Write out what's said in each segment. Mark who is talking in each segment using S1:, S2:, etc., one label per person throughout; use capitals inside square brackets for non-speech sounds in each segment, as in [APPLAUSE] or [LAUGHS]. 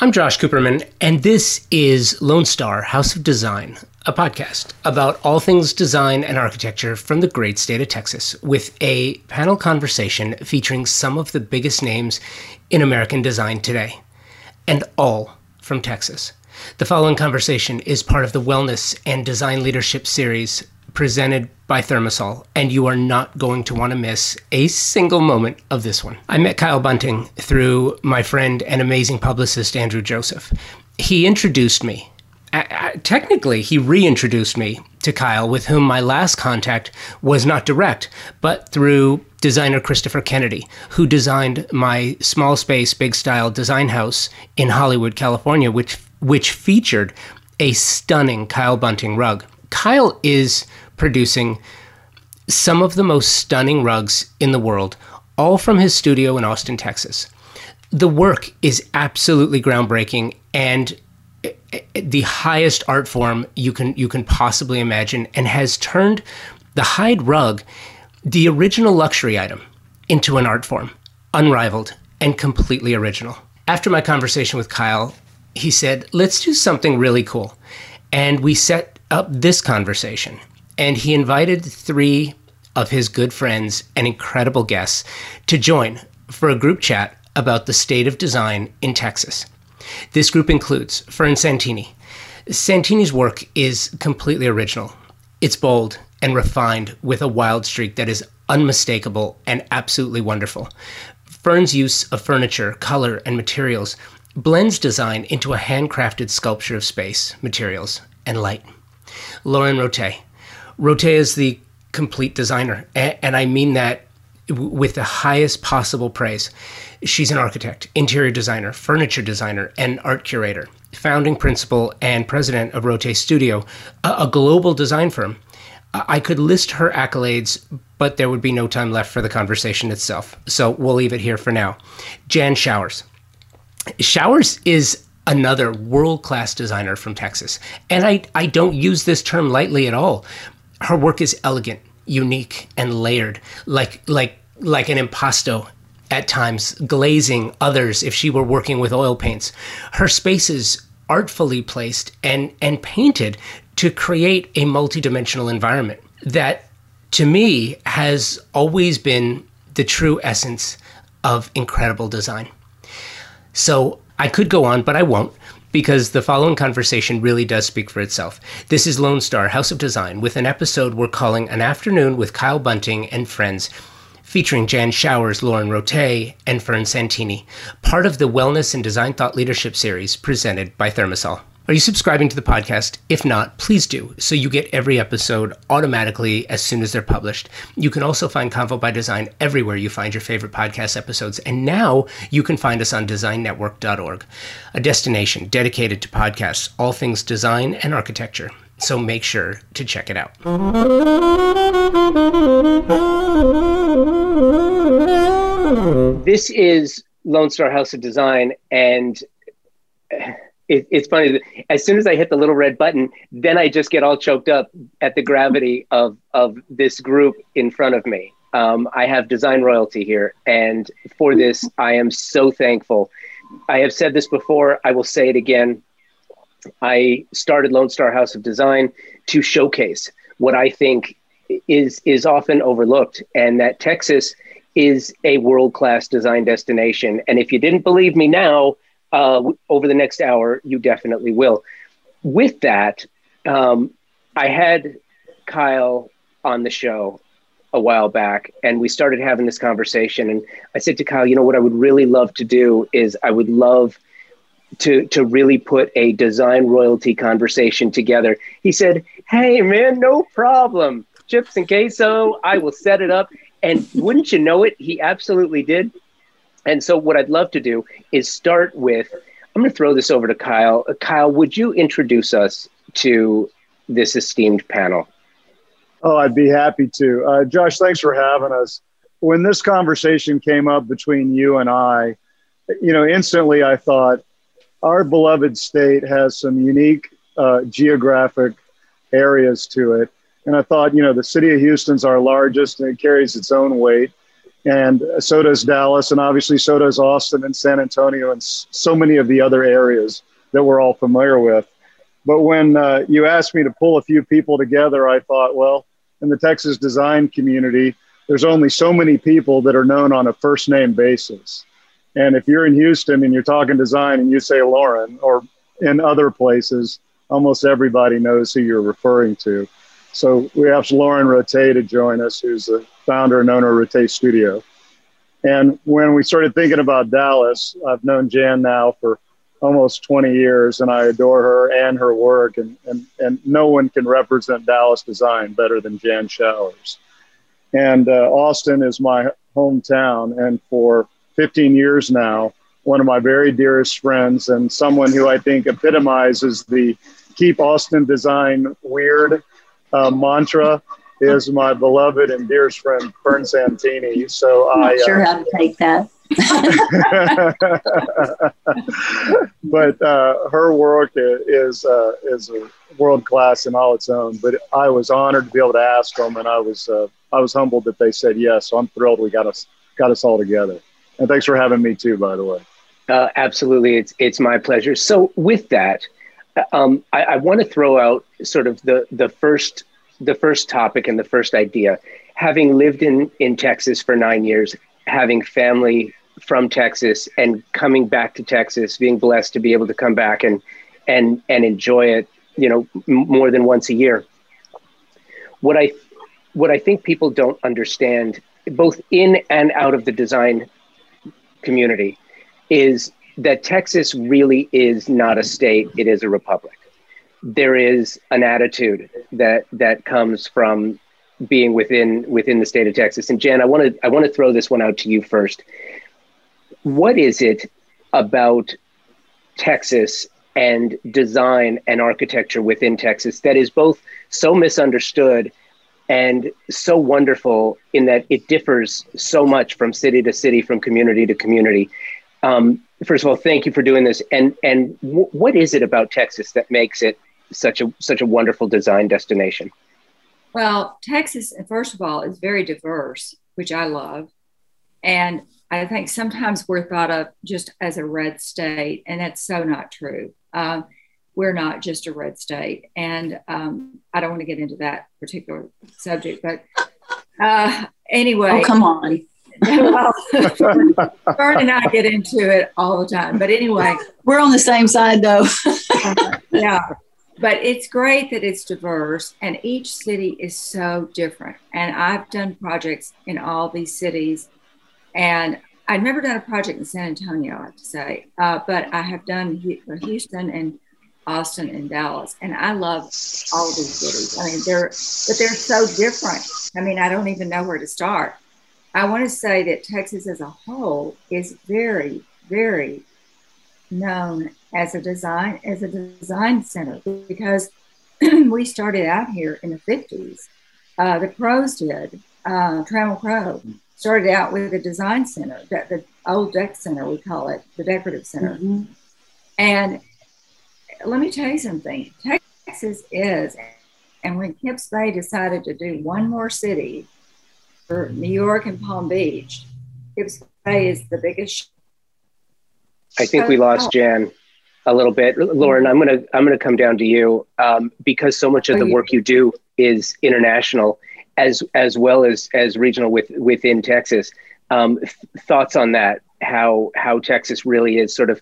S1: I'm Josh Cooperman, and this is Lone Star House of Design, a podcast about all things design and architecture from the great state of Texas, with a panel conversation featuring some of the biggest names in American design today, and all from Texas. The following conversation is part of the Wellness and Design Leadership series presented by Thermasol, and you are not going to want to miss a single moment of this one. I met Kyle Bunting through my friend and amazing publicist, Andrew Joseph. He introduced me. technically, he reintroduced me to Kyle, with whom my last contact was not direct, but through designer Christopher Kennedy, who designed my small space, big style design house in Hollywood, California, which which featured a stunning Kyle Bunting rug. Kyle is producing some of the most stunning rugs in the world, all from his studio in Austin, Texas. The work is absolutely groundbreaking and eh, eh, the highest art form you can you can possibly imagine and has turned the hide rug, the original luxury item, into an art form, unrivaled and completely original. After my conversation with Kyle, he said, "Let's do something really cool." And we set up this conversation. And he invited three of his good friends and incredible guests to join for a group chat about the state of design in Texas. This group includes Fern Santini. Santini's work is completely original. It's bold and refined with a wild streak that is unmistakable and absolutely wonderful. Fern's use of furniture, color, and materials blends design into a handcrafted sculpture of space, materials, and light. Lauren Rottet. Rottet is the complete designer, and I mean that with the highest possible praise. She's an architect, interior designer, furniture designer, and art curator, founding principal and president of Rottet Studio, a, global design firm. I could list her accolades, but there would be no time left for the conversation itself. So we'll leave it here for now. Jan Showers. Showers is another world class designer from Texas. And I, I don't use this term lightly at all. Her work is elegant, unique, and layered, like, like, like an impasto at times, glazing others if she were working with oil paints. Her spaces artfully placed and, and painted to create a multidimensional environment that to me has always been the true essence of incredible design. So I could go on, but I won't because the following conversation really does speak for itself. This is Lone Star House of Design with an episode we're calling An Afternoon with Kyle Bunting and Friends, featuring Jan Showers, Lauren Rottet, and Fern Santini, part of the Wellness and Design Thought Leadership series presented by Thermasol. Are you subscribing to the podcast? If not, please do, so you get every episode automatically as soon as they're published. You can also find Convo by Design everywhere you find your favorite podcast episodes, and now you can find us on designnetwork.org, a destination dedicated to podcasts, all things design and architecture. So make sure to check it out. This is Lone Star House of Design, and it, it's funny. As soon as I hit the little red button, then I just get all choked up at the gravity of of this group in front of me. Um, I have design royalty here, and for this, I am so thankful. I have said this before. I will say it again. I started Lone Star House of Design to showcase what I think is is often overlooked, and that Texas is a world class design destination. And if you didn't believe me now, uh, over the next hour, you definitely will. With that, um, I had Kyle on the show a while back and we started having this conversation and I said to Kyle, you know what I would really love to do is I would love to to really put a design royalty conversation together. He said, "Hey man, no problem. Chips and queso, I will set it up." And wouldn't you know it, he absolutely did. And so, what I'd love to do is start with I'm going to throw this over to Kyle. Kyle, would you introduce us to this esteemed panel?
S2: Oh, I'd be happy to. Uh, Josh, thanks for having us. When this conversation came up between you and I, you know, instantly I thought our beloved state has some unique uh, geographic areas to it. And I thought, you know, the city of Houston's our largest and it carries its own weight and so does Dallas, and obviously so does Austin and San Antonio, and so many of the other areas that we're all familiar with. But when uh, you asked me to pull a few people together, I thought, well, in the Texas design community, there's only so many people that are known on a first name basis. And if you're in Houston and you're talking design and you say Lauren, or in other places, almost everybody knows who you're referring to. So we asked Lauren Rottet to join us, who's the founder and owner of Rottet Studio. And when we started thinking about Dallas, I've known Jan now for almost 20 years and I adore her and her work. And, and, and no one can represent Dallas design better than Jan Showers. And uh, Austin is my hometown. And for 15 years now, one of my very dearest friends and someone who I think epitomizes the keep Austin design weird uh, mantra is my beloved and dearest friend Fern Santini. So
S3: I'm I sure uh, how to take that. [LAUGHS]
S2: but uh, her work is uh, is world class in all its own. But I was honored to be able to ask them, and I was uh, I was humbled that they said yes. So I'm thrilled we got us got us all together. And thanks for having me too, by the way.
S1: Uh, absolutely, it's it's my pleasure. So with that, um, I, I want to throw out sort of the the first the first topic and the first idea. Having lived in in Texas for nine years, having family from Texas, and coming back to Texas, being blessed to be able to come back and and and enjoy it, you know, m- more than once a year. What I what I think people don't understand, both in and out of the design community, is that Texas really is not a state; it is a republic. There is an attitude that that comes from being within within the state of Texas. And Jan, I want to I want to throw this one out to you first. What is it about Texas and design and architecture within Texas that is both so misunderstood and so wonderful in that it differs so much from city to city, from community to community. Um, first of all, thank you for doing this. And and w- what is it about Texas that makes it such a such a wonderful design destination?
S3: Well, Texas, first of all, is very diverse, which I love, and I think sometimes we're thought of just as a red state, and that's so not true. Um, we're not just a red state, and um, I don't want to get into that particular subject, but uh, anyway.
S4: Oh, come on
S3: well, Fern and I get into it all the time. But anyway,
S4: we're on the same side though. [LAUGHS]
S3: yeah. But it's great that it's diverse and each city is so different. And I've done projects in all these cities. And I've never done a project in San Antonio, I have to say, uh, but I have done Houston and Austin and Dallas. And I love all these cities. I mean, they're, but they're so different. I mean, I don't even know where to start. I want to say that Texas as a whole is very, very known as a design as a design center because [CLEARS THROAT] we started out here in the 50s. Uh, the pros did. Uh, Trammell Crow started out with a design center, the, the old deck center, we call it, the decorative center. Mm-hmm. And let me tell you something Texas is, and when Kips Bay decided to do one more city for New York and Palm Beach. Kips Bay is the biggest.
S1: I think we lost Jan a little bit. Lauren, I'm gonna I'm gonna come down to you um, because so much of the work you do is international as as well as as regional with within Texas. Um, th- thoughts on that? How how Texas really is sort of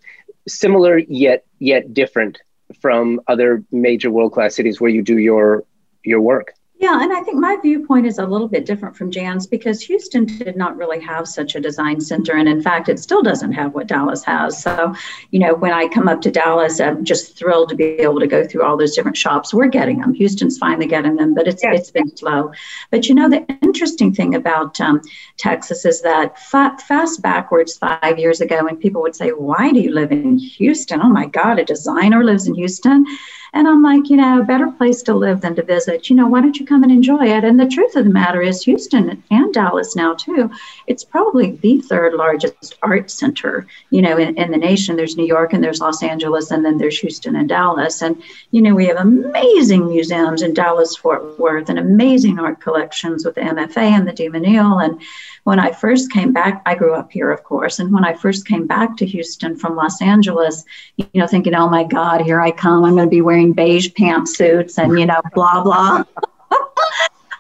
S1: similar yet yet different from other major world class cities where you do your your work.
S4: Yeah, and I think my viewpoint is a little bit different from Jan's because Houston did not really have such a design center. And in fact, it still doesn't have what Dallas has. So, you know, when I come up to Dallas, I'm just thrilled to be able to go through all those different shops. We're getting them. Houston's finally getting them, but it's, yes. it's been slow. But, you know, the interesting thing about um, Texas is that fa- fast backwards five years ago, when people would say, Why do you live in Houston? Oh my God, a designer lives in Houston. And I'm like, you know, better place to live than to visit. You know, why don't you come and enjoy it? And the truth of the matter is, Houston and Dallas now, too, it's probably the third largest art center, you know, in, in the nation. There's New York and there's Los Angeles, and then there's Houston and Dallas. And, you know, we have amazing museums in Dallas, Fort Worth, and amazing art collections with the MFA and the de Menil. And when I first came back, I grew up here, of course. And when I first came back to Houston from Los Angeles, you know, thinking, oh my God, here I come. I'm going to be wearing beige pantsuits and, you know, blah, blah. [LAUGHS]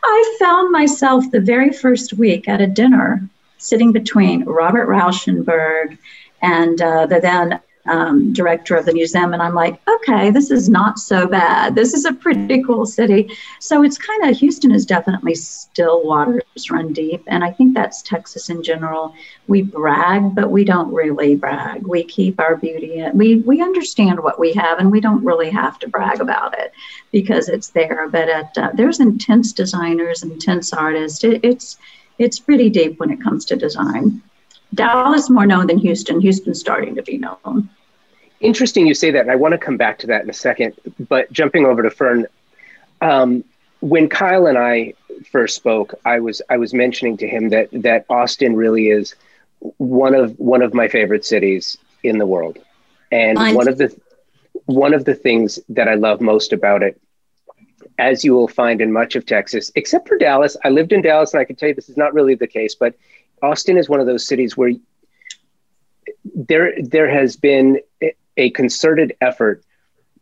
S4: I found myself the very first week at a dinner sitting between Robert Rauschenberg and uh, the then um, director of the museum. And I'm like, okay, this is not so bad. This is a pretty cool city. So it's kind of, Houston is definitely still waters run deep. And I think that's Texas in general. We brag, but we don't really brag. We keep our beauty. We, we understand what we have and we don't really have to brag about it because it's there. But at, uh, there's intense designers, intense artists. It, it's, it's pretty deep when it comes to design. Dallas more known than Houston. Houston's starting to be known.
S1: Interesting you say that, and I want to come back to that in a second. But jumping over to Fern, um, when Kyle and I first spoke, I was I was mentioning to him that that Austin really is one of one of my favorite cities in the world, and Mine. one of the one of the things that I love most about it, as you will find in much of Texas, except for Dallas. I lived in Dallas, and I can tell you this is not really the case, but Austin is one of those cities where there there has been a concerted effort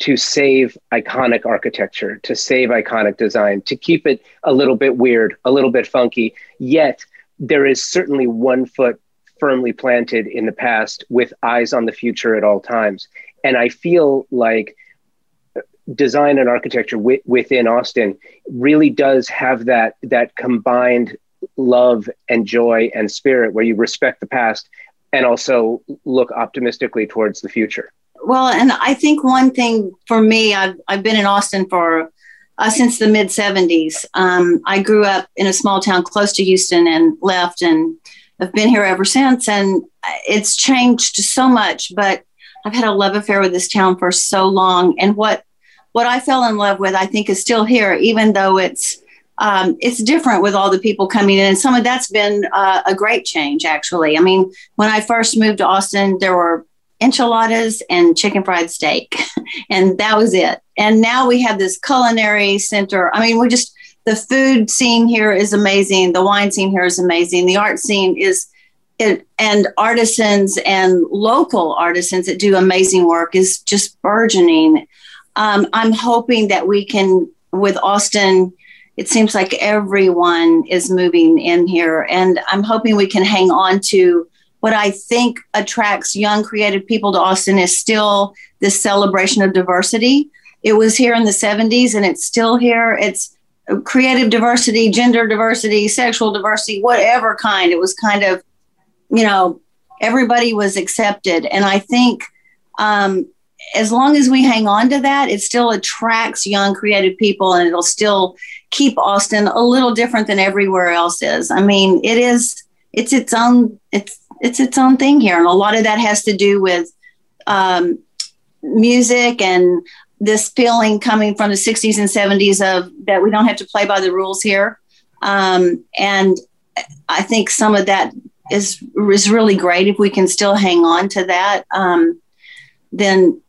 S1: to save iconic architecture, to save iconic design, to keep it a little bit weird, a little bit funky. Yet there is certainly one foot firmly planted in the past with eyes on the future at all times. And I feel like design and architecture w- within Austin really does have that that combined love and joy and spirit where you respect the past and also look optimistically towards the future.
S5: Well, and I think one thing for me, I've, I've been in Austin for uh, since the mid 70s. Um, I grew up in a small town close to Houston and left, and I've been here ever since. And it's changed so much, but I've had a love affair with this town for so long. And what what I fell in love with, I think, is still here, even though it's um, it's different with all the people coming in. And some of that's been uh, a great change, actually. I mean, when I first moved to Austin, there were enchiladas and chicken fried steak, [LAUGHS] and that was it. And now we have this culinary center. I mean, we just, the food scene here is amazing. The wine scene here is amazing. The art scene is, it, and artisans and local artisans that do amazing work is just burgeoning. Um, I'm hoping that we can, with Austin, it seems like everyone is moving in here. And I'm hoping we can hang on to what I think attracts young creative people to Austin is still this celebration of diversity. It was here in the 70s and it's still here. It's creative diversity, gender diversity, sexual diversity, whatever kind. It was kind of, you know, everybody was accepted. And I think um, as long as we hang on to that, it still attracts young creative people and it'll still keep Austin a little different than everywhere else is. I mean, it is it's its own it's it's its own thing here, and a lot of that has to do with um, music and this feeling coming from the 60s and 70s of that we don't have to play by the rules here. Um, and I think some of that is is really great if we can still hang on to that. Um, then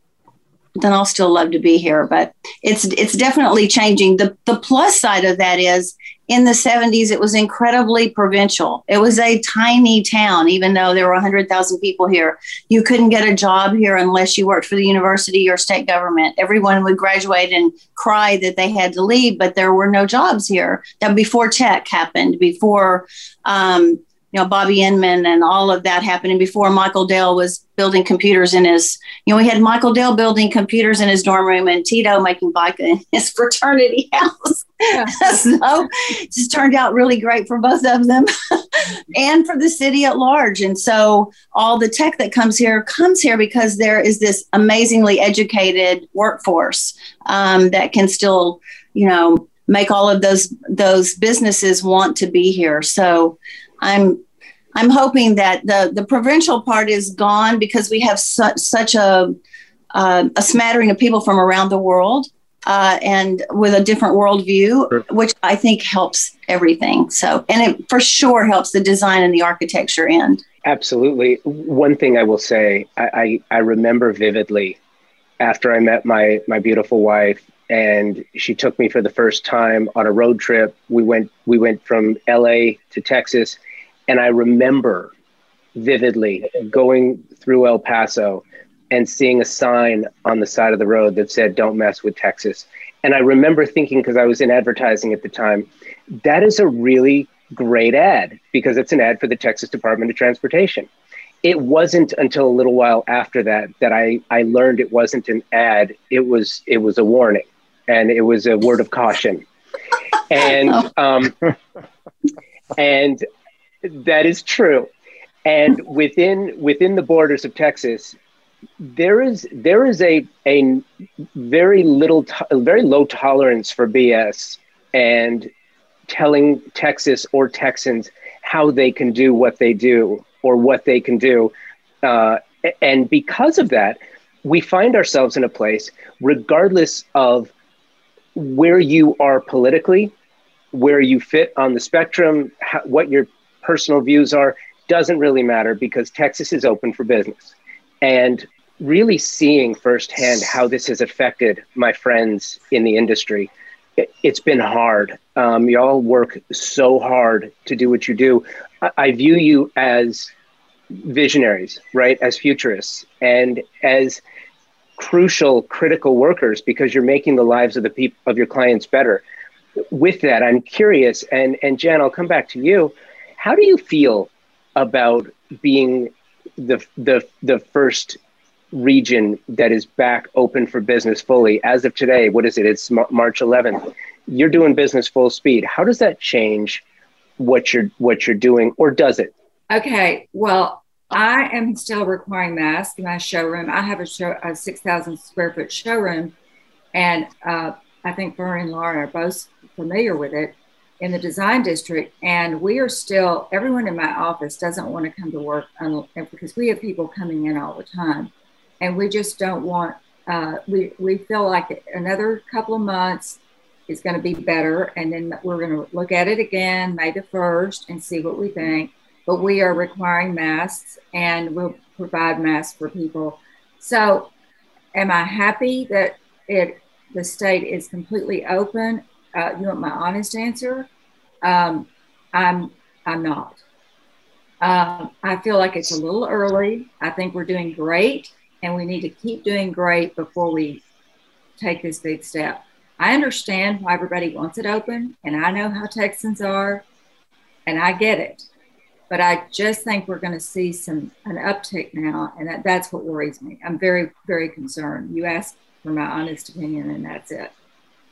S5: then I'll still love to be here. But it's it's definitely changing. The the plus side of that is in the 70s it was incredibly provincial. It was a tiny town, even though there were 100,000 people here. You couldn't get a job here unless you worked for the university or state government. Everyone would graduate and cry that they had to leave, but there were no jobs here. That before tech happened, before um, you know Bobby Inman and all of that happening before Michael Dell was building computers in his you know we had Michael Dell building computers in his dorm room and Tito making bike in [LAUGHS] his fraternity house. Yeah. [LAUGHS] so it just turned out really great for both of them [LAUGHS] and for the city at large. And so all the tech that comes here comes here because there is this amazingly educated workforce um, that can still you know make all of those those businesses want to be here. So I'm I'm hoping that the the provincial part is gone because we have such such a uh, a smattering of people from around the world uh, and with a different worldview, sure. which I think helps everything. So, and it for sure helps the design and the architecture end.
S1: Absolutely. One thing I will say, I, I, I remember vividly after I met my my beautiful wife and she took me for the first time on a road trip. We went we went from LA to Texas And I remember vividly going through El Paso and seeing a sign on the side of the road that said, Don't mess with Texas. And I remember thinking, because I was in advertising at the time, that is a really great ad because it's an ad for the Texas Department of Transportation. It wasn't until a little while after that that I, I learned it wasn't an ad. It was it was a warning and it was a word of caution. [LAUGHS] And um, and that is true. And within within the borders of Texas, there is there is a a very little to, very low tolerance for BS and telling Texas or Texans how they can do what they do or what they can do, uh, and because of that, we find ourselves in a place, regardless of where you are politically, where you fit on the spectrum, how, what your personal views are, doesn't really matter because Texas is open for business. And really seeing firsthand how this has affected my friends in the industry, it, has been hard. Um, y'all work so hard to do what you do. I, I view you as visionaries, right? As futurists and as crucial, critical workers because you're making the lives of the people of your clients better. With that, I'm curious, and and Jan, I'll come back to you. How do you feel about being the the the first region that is back open for business fully as of today? What is it? It's March 11th. You're doing business full speed. How does that change what you're what you're doing, or does it?
S3: Okay. Well, I am still requiring masks in my showroom. I have a show a six thousand square foot showroom, and uh, I think Fern and Lauren are both familiar with it in the design district. And we are still everyone in my office doesn't want to come to work because we have people coming in all the time, and we just don't want. Uh, we we feel like another couple of months is going to be better, and then we're going to look at it again May the first and see what we think but we are requiring masks and we'll provide masks for people. So, am I happy that it the state is completely open? Uh, you want my honest answer? Um, I'm I'm not. Um, I feel like it's a little early. I think we're doing great, and we need to keep doing great before we take this big step. I understand why everybody wants it open, and I know how Texans are, and I get it. But I just think we're going to see some an uptick now, and that, that's what worries me. I'm very, very concerned. You asked for my honest opinion, and that's it.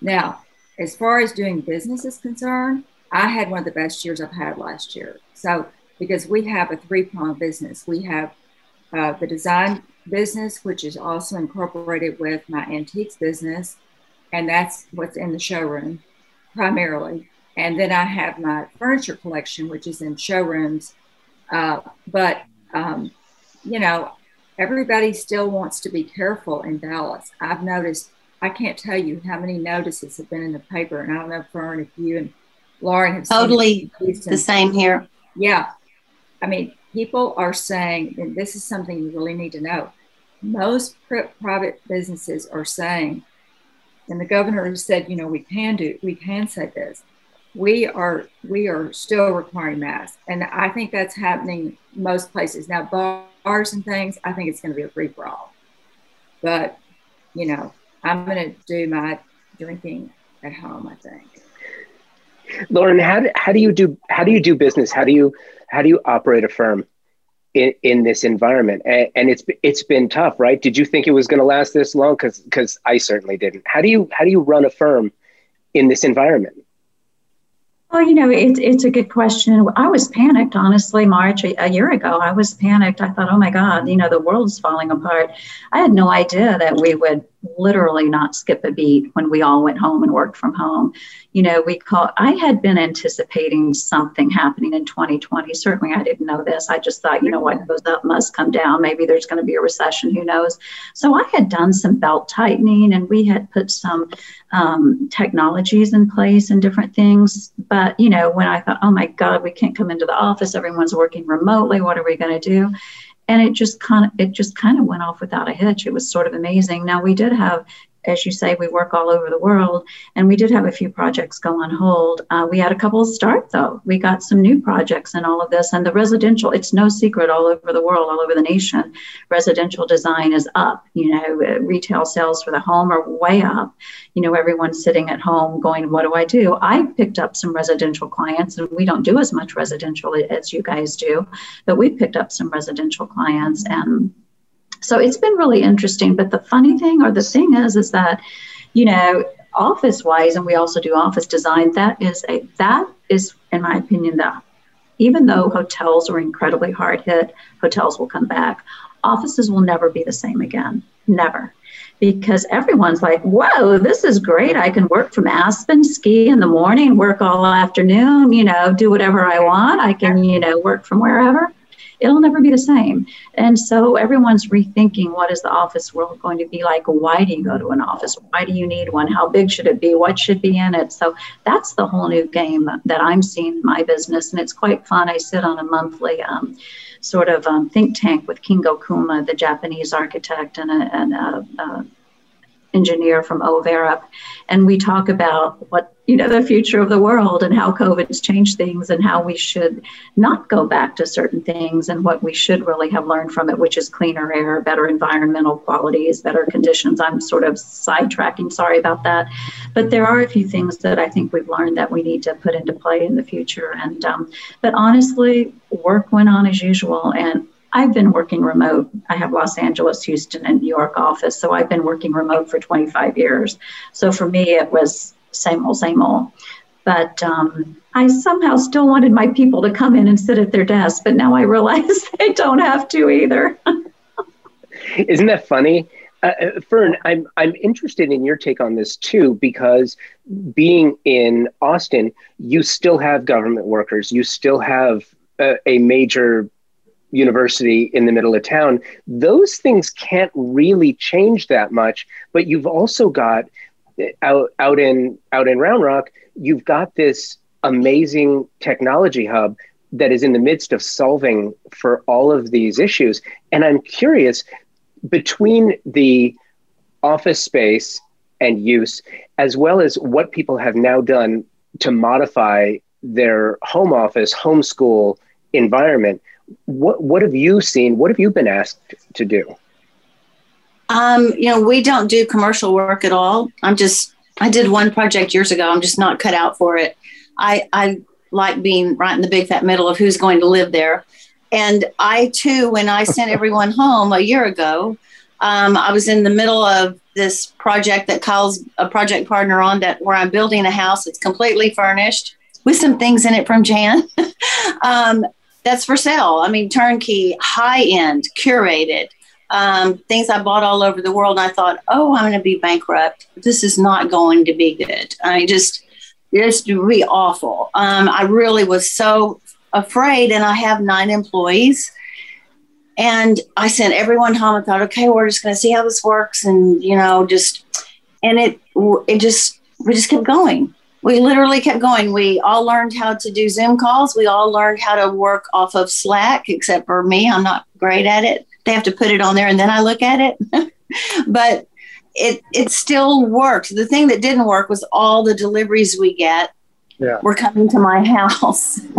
S3: Now, as far as doing business is concerned, I had one of the best years I've had last year. So, because we have a three pronged business, we have uh, the design business, which is also incorporated with my antiques business, and that's what's in the showroom primarily. And then I have my furniture collection, which is in showrooms. Uh, but, um, you know, everybody still wants to be careful in Dallas. I've noticed, I can't tell you how many notices have been in the paper. And I don't know, Fern, if you and Lauren
S5: totally the same here.
S3: Yeah. I mean, people are saying, and this is something you really need to know. Most private businesses are saying, and the governor has said, you know, we can do, we can say this we are we are still requiring masks, and I think that's happening most places now. Bars and things, I think it's going to be a free for all. But you know, I'm going to do my drinking at home. I think.
S1: Lauren, how do, how do you do how do you do business? How do you how do you operate a firm in, in this environment? And, and it's it's been tough, right? Did you think it was going to last this long? Because because I certainly didn't. How do you how do you run a firm in this environment?
S4: Well, you know, it's it's a good question. I was panicked, honestly, March a, a, year ago. I was panicked. I thought, oh my God, you know, the world's falling apart. I had no idea that we would literally not skip a beat when we all went home and worked from home. You know, we call I had been anticipating something happening in 2020. Certainly I didn't know this. I just thought, you know, what goes up must come down. Maybe there's going to be a recession, who knows. So I had done some belt tightening and we had put some um, technologies in place and different things. But, you know, when I thought, oh my God, we can't come into the office, everyone's working remotely, what are we going to do? And it just kind of it just kind of went off without a hitch. It was sort of amazing. Now we did have as you say, we work all over the world, and we did have a few projects go on hold. Uh, we had a couple start though. We got some new projects in all of this, and the residential. It's no secret all over the world, all over the nation, residential design is up. You know, uh, retail sales for the home are way up. You know, everyone's sitting at home going, "What do I do?" I picked up some residential clients, and we don't do as much residential as you guys do, but we picked up some residential clients and so it's been really interesting. But the funny thing or the thing is, is that, you know, office wise, and we also do office design, that is a, that is, in my opinion, that even though hotels are incredibly hard hit, hotels will come back. Offices will never be the same again. Never because everyone's like, whoa, this is great. I can work from Aspen, ski in the morning, work all afternoon, you know, do whatever I want. I can, you know, work from wherever it'll never be the same. And so everyone's rethinking what is the office world going to be like? Why do you go to an office? Why do you need one? How big should it be? What should be in it? So that's the whole new game that I'm seeing in my business. And it's quite fun. I sit on a monthly um, sort of um, think tank with Kengo Kuma, the Japanese architect and a, and a, a engineer from Ove Arup, and we talk about what you know the future of the world and how COVID's changed things and how we should not go back to certain things and what we should really have learned from it, which is cleaner air, better environmental qualities, better conditions. I'm sort of sidetracking, sorry about that, but there are a few things that I think we've learned that we need to put into play in the future. And um, but honestly, work went on as usual, and I've been working remote. I have Los Angeles, Houston, and New York office. So I've been working remote for 25 years. So for me, it was same old, same old. But um, I somehow still wanted my people to come in and sit at their desk. But now I realize [LAUGHS] they don't have to either. [LAUGHS]
S1: Isn't that funny? Uh, uh, Fern, I'm I'm interested in your take on this too because being in Austin, you still have government workers, you still have a, a major university in the middle of town, those things can't really change that much. But you've also got eh, out out in out in Round Rock, you've got this amazing technology hub that is in the midst of solving for all of these issues. And I'm curious between the office space and use, as well as what people have now done to modify their home office, homeschool environment what what have you seen? What have you been asked to do?
S5: Um, you know, we don't do commercial work at all. I'm just I did one project years ago. I'm just not cut out for it. I I like being right in the big fat middle of who's going to live there. And I too, when I sent [LAUGHS] everyone home a year ago, um, I was in the middle of this project that Kyle's a project partner on that where I'm building a house. It's completely furnished with some things in it from Jan. [LAUGHS] um, that's for sale. I mean, turnkey, high end, curated. Um, things I bought all over the world. And I thought, oh, I'm going to be bankrupt. This is not going to be good. I just, to be awful. Um, I really was so afraid, and I have nine employees. And I sent everyone home. I thought, okay, we're just going to see how this works, and you know, just and it it just we just kept going we literally kept going. We all learned how to do Zoom calls. We all learned how to work off of Slack, except for me. I'm not great at it. They have to put it on there and then I look at it. [LAUGHS] but it it still worked. The thing that didn't work was all the deliveries we get yeah. were coming to my [LAUGHS] house. [LAUGHS]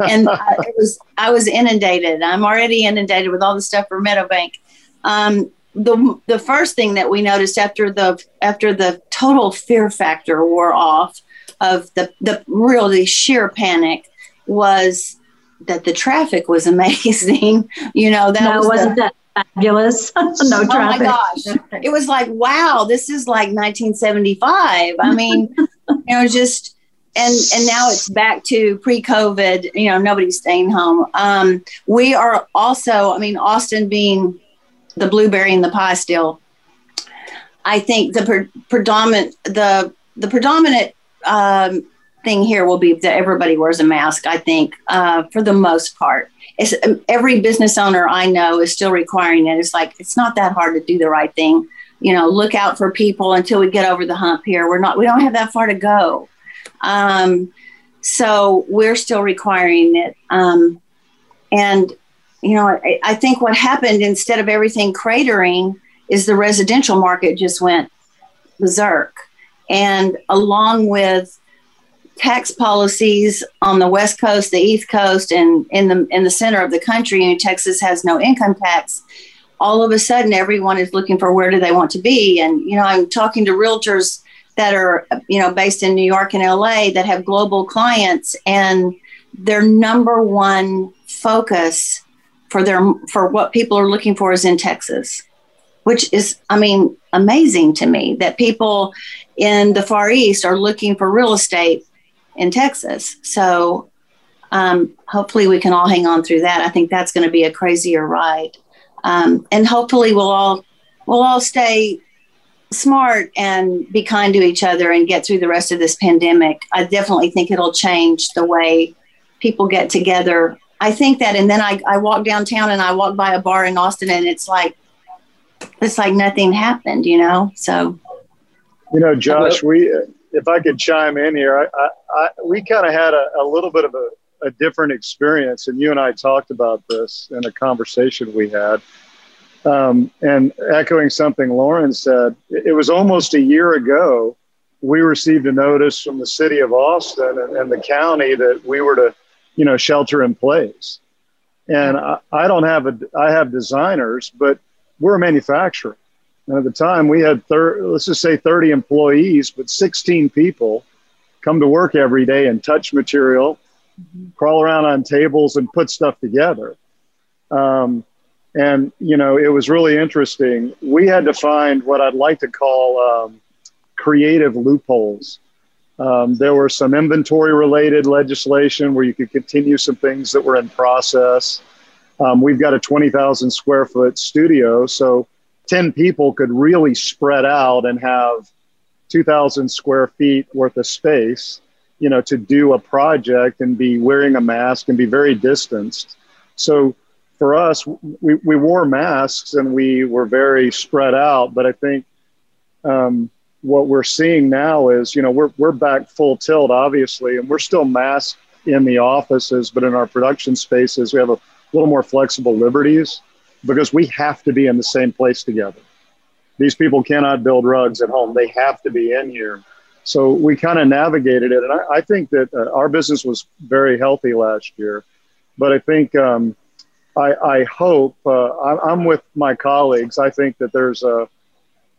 S5: and I, it was I was inundated. I'm already inundated with all the stuff for Meadowbank. Um, the the first thing that we noticed after the after the total fear factor wore off of the the really sheer panic was that the traffic was [LAUGHS] amazing. you know, that
S4: no,
S5: was
S4: wasn't the, that fabulous? [LAUGHS] no traffic.
S5: Oh my gosh. It was like, wow, this is like 1975. I mean, [LAUGHS] you know, just and and now it's back to pre-COVID. You know, nobody's staying home. Um, we are also, I mean, Austin being the blueberry and the pie still. I think the pre- predominant the the predominant um, thing here will be that everybody wears a mask. I think uh, for the most part, it's, um, every business owner I know is still requiring it. It's like it's not that hard to do the right thing. You know, look out for people until we get over the hump. Here, we're not. We don't have that far to go. Um, so we're still requiring it. Um, and you know, I, I think what happened instead of everything cratering is the residential market just went berserk. And along with tax policies on the West Coast, the East Coast, and in the in the center of the country, and Texas has no income tax. All of a sudden, everyone is looking for where do they want to be. And you know, I'm talking to realtors that are you know based in New York and LA that have global clients, and their number one focus for their for what people are looking for is in Texas which is, I mean, amazing to me that people in the Far East are looking for real estate in Texas. So um, hopefully we can all hang on through that. I think that's going to be a crazier ride, um, and hopefully we'll all we'll all stay smart and be kind to each other and get through the rest of this pandemic. I definitely think it'll change the way people get together. I think that, and then I, I walk downtown and I walk by a bar in Austin, and it's like it's like nothing happened, you know? So,
S2: you know, Josh, we, if I could chime in here, I, I, I we kind of had a, a, little bit of a, a different experience, and you and I talked about this in a conversation we had. Um, and echoing something Lauren said, it was almost a year ago we received a notice from the city of Austin and, and the county that we were to, you know, shelter in place. And I, I don't have a, I have designers, but we're a manufacturer. And at the time, we had, thir- let's just say 30 employees, but 16 people come to work every day and touch material, mm-hmm. crawl around on tables, and put stuff together. Um, and, you know, it was really interesting. We had to find what I'd like to call um, creative loopholes. Um, there were some inventory related legislation where you could continue some things that were in process. Um, we've got a 20,000 square foot studio, so 10 people could really spread out and have 2,000 square feet worth of space, you know, to do a project and be wearing a mask and be very distanced. So for us, we, we wore masks and we were very spread out, but I think um, what we're seeing now is, you know, we're, we're back full tilt, obviously, and we're still masked in the offices, but in our production spaces, we have a little more flexible liberties because we have to be in the same place together. These people cannot build rugs at home. They have to be in here. So we kind of navigated it. And I, I think that uh, our business was very healthy last year. But I think, um, I, I, hope, uh, I'm with my colleagues. I think that there's a,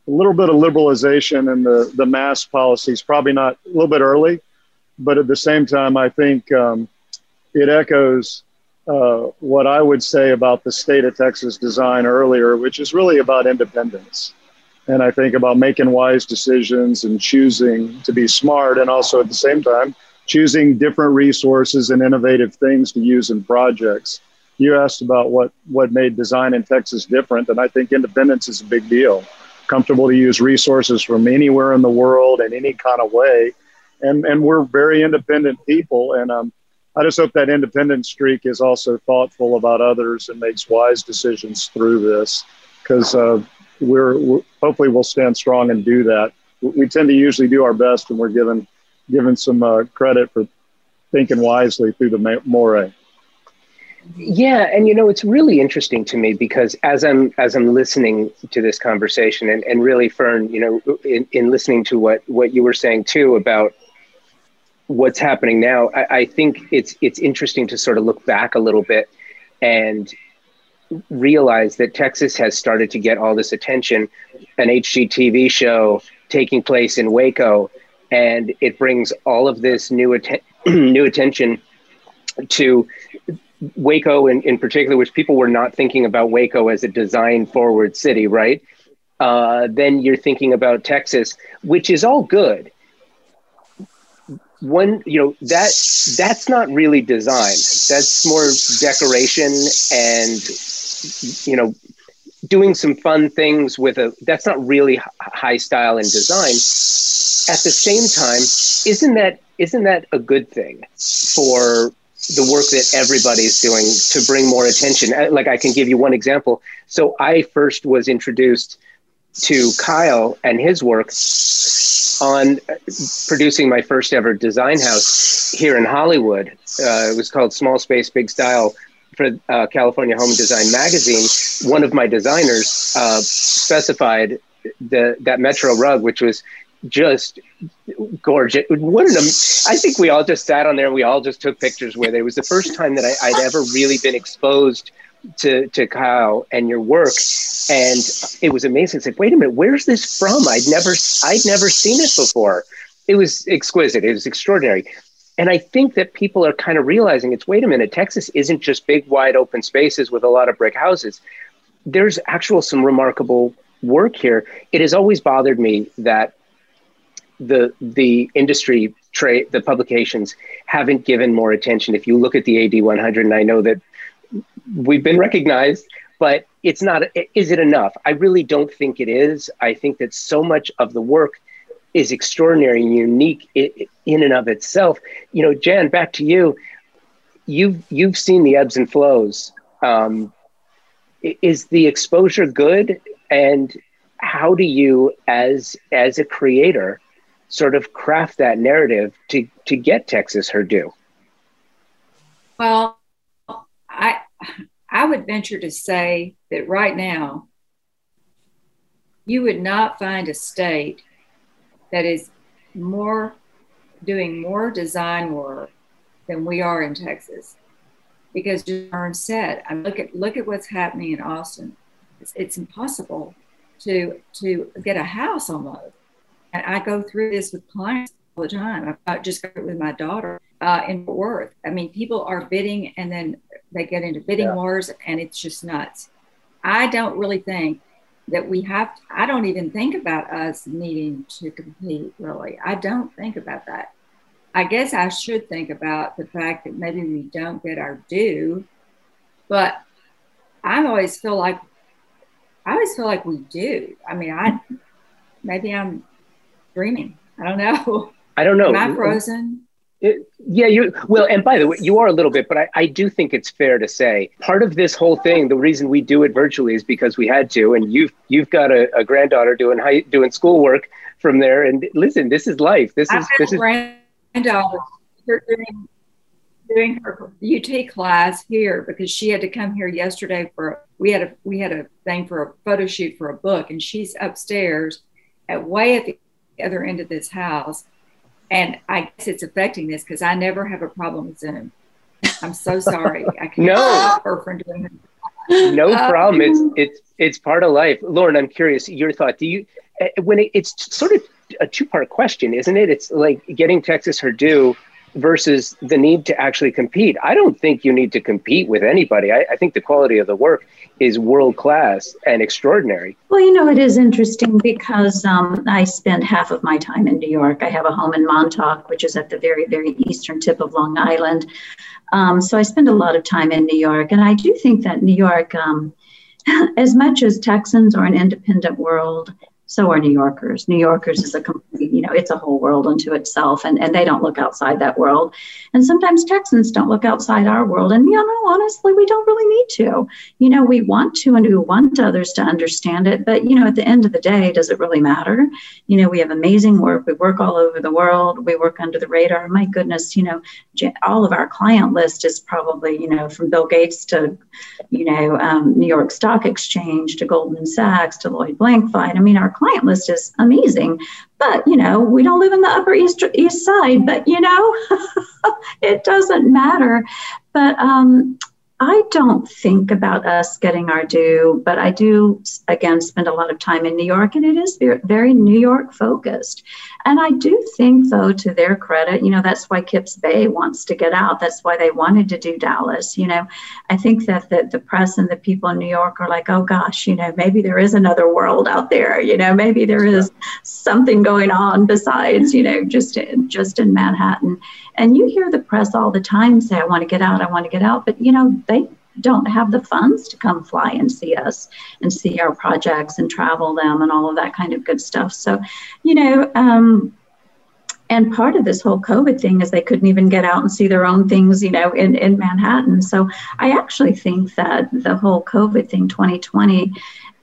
S2: a little bit of liberalization in the, the mask policies, probably not a little bit early, but at the same time, I think um, it echoes uh, what I would say about the state of Texas design earlier, which is really about independence. And I think about making wise decisions and choosing to be smart, and also at the same time, choosing different resources and innovative things to use in projects. You asked about what, what made design in Texas different, and I think independence is a big deal. Comfortable to use resources from anywhere in the world in any kind of way. And, and we're very independent people. And um, I just hope that independent streak is also thoughtful about others and makes wise decisions through this because uh, we're, we're, hopefully we'll stand strong and do that. We tend to usually do our best, and we're given given some uh, credit for thinking wisely through the moray.
S1: Yeah, and you know it's really interesting to me because as I'm as I'm listening to this conversation, and, and really, Fern, you know, in, in listening to what what you were saying too about what's happening now, I, I, think it's it's interesting to sort of look back a little bit and realize that Texas has started to get all this attention, an HGTV show taking place in Waco, and it brings all of this new [CLEARS THROAT] new attention to Waco in, in particular, which people were not thinking about Waco as a design forward city, right? Uh, then you're thinking about Texas, which is all good. One you know that that's not really design. That's more decoration and you know doing some fun things with a that's not really high style and design. At the same time isn't that isn't that a good thing for the work that everybody's doing to bring more attention uh, like i can give you one example so i first was introduced to kyle and his work on producing my first ever design house here in Hollywood. Uh, it was called Small Space Big Style for uh, California Home Design Magazine. One of my designers uh, specified the that Metro rug, which was just gorgeous. What an, I think we all just sat on there we all just took pictures with it. It was the first time that I, would ever really been exposed to, to Kyle and your work. And it was amazing. It's like, wait a minute, where's this from? I'd never, I'd never seen it before. It was exquisite. It was extraordinary. And I think that people are kind of realizing it's, wait a minute, Texas isn't just big, wide open spaces with a lot of brick houses. There's actual some remarkable work here. It has always bothered me that the the industry trade the publications haven't given more attention. If you look at the AD 100, and I know that we've been recognized, but it's not. Is it enough? I really don't think it is. I think that so much of the work is extraordinary and unique in and of itself. You know, Jan, back to you. You've you've seen the ebbs and flows. Um, is the exposure good? And how do you, as as a creator, sort of craft that narrative to to get Texas her due?
S3: Well, I I would venture to say that right now you would not find a state that is more doing more design work than we are in Texas. Because Darn said, I look at look at what's happening in Austin. It's, it's impossible to to get a house almost and I go through this with clients all the time. I've just got it with my daughter uh, in Fort Worth. I mean, people are bidding and then they get into bidding yeah. wars and it's just nuts. I don't really think that we have, to, I don't even think about us needing to compete, really. I don't think about that. I guess I should think about the fact that maybe we don't get our due, but I always feel like I always feel like we do. I mean, I maybe I'm I don't know.
S1: I don't know.
S3: Am I frozen?
S1: It, yeah, you well, and by the way, you are a little bit, but I, I do think it's fair to say part of this whole thing, the reason we do it virtually is because we had to, and you've you've got a, a granddaughter doing high, doing schoolwork from there, and listen, this is life. This is this is
S3: granddaughter doing doing her UT class here because she had to come here yesterday for we had a we had a thing for a photo shoot for a book, and she's upstairs at way at the other end of this house. And I guess it's affecting this because I never have a problem with Zoom. I'm so sorry. I
S1: can [LAUGHS] no. her from doing it. No uh, problem. It's it's it's part of life. Lauren, I'm curious your thought. Do you eh, when it, it's sort of a two part question, isn't it? It's like getting Texas her due versus the need to actually compete. I don't think you need to compete with anybody. I, I think the quality of the work is world class and extraordinary.
S4: Well, you know, it is interesting because um, I spend half of my time in New York. I have a home in Montauk, which is at the very, very eastern tip of Long Island. Um, so I spend a lot of time in New York. And I do think that New York, um, [LAUGHS] as much as Texans are an independent world, so are New Yorkers. New Yorkers is a complete, you know, it's a whole world unto itself, and, and they don't look outside that world. And sometimes Texans don't look outside our world. And, you know, honestly, we don't really need to. You know, we want to and we want others to understand it. But, you know, at the end of the day, does it really matter? You know, we have amazing work. We work all over the world. We work under the radar. My goodness, you know, all of our client list is probably, you know, from Bill Gates to, you know, um, New York Stock Exchange to Goldman Sachs to Lloyd Blankfein. I mean, our client list is amazing. But, you know, we don't live in the Upper East, East Side, but, you know, [LAUGHS] it doesn't matter. But um, I don't think about us getting our due, but I do, again, spend a lot of time in New York, and it is very, New York focused. And I do think, though, to their credit, you know, that's why Kips Bay wants to get out. That's why they wanted to do Dallas. You know, I think that the, the press and the people in New York are like, oh gosh, you know, maybe there is another world out there. You know, maybe there is something going on besides, you know, just just in Manhattan. And you hear the press all the time say, I want to get out, I want to get out. But, you know, they don't have the funds to come fly and see us and see our projects and travel them and all of that kind of good stuff. So, you know, um, and part of this whole COVID thing is they couldn't even get out and see their own things, you know, in, in Manhattan. So I actually think that the whole COVID thing, 2020,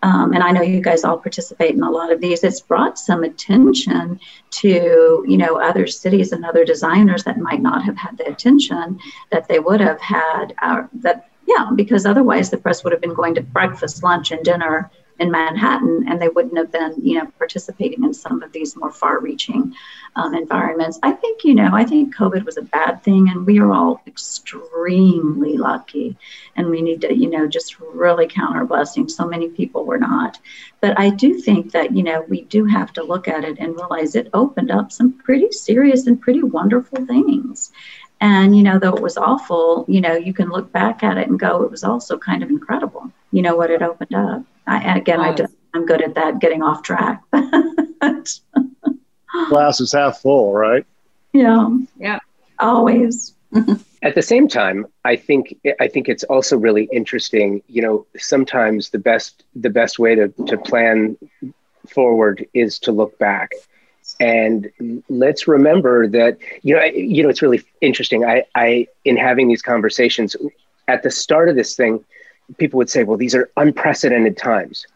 S4: um, and I know you guys all participate in a lot of these, it's brought some attention to, you know, other cities and other designers that might not have had the attention that they would have had, uh, that, yeah, because otherwise the press would have been going to breakfast, lunch, and dinner in Manhattan, and they wouldn't have been, you know, participating in some of these more far-reaching um, environments. I think, you know, I think COVID was a bad thing, and we are all extremely lucky, and we need to, you know, just really count our blessings. So many people were not, but I do think that, you know, we do have to look at it and realize it opened up some pretty serious and pretty wonderful things. And, you know, though it was awful, you know, you can look back at it and go, it was also kind of incredible, you know, what it opened up. I, again, I just, I'm good at that, getting off track. [LAUGHS]
S2: Glass is half full, right?
S4: Yeah.
S3: Yeah.
S4: Always. [LAUGHS]
S1: At the same time, I think I think it's also really interesting. You know, sometimes the best the best way to, to plan forward is to look back and let's remember that you know you know it's really interesting. I i in having these conversations at the start of this thing people would say well these are unprecedented times.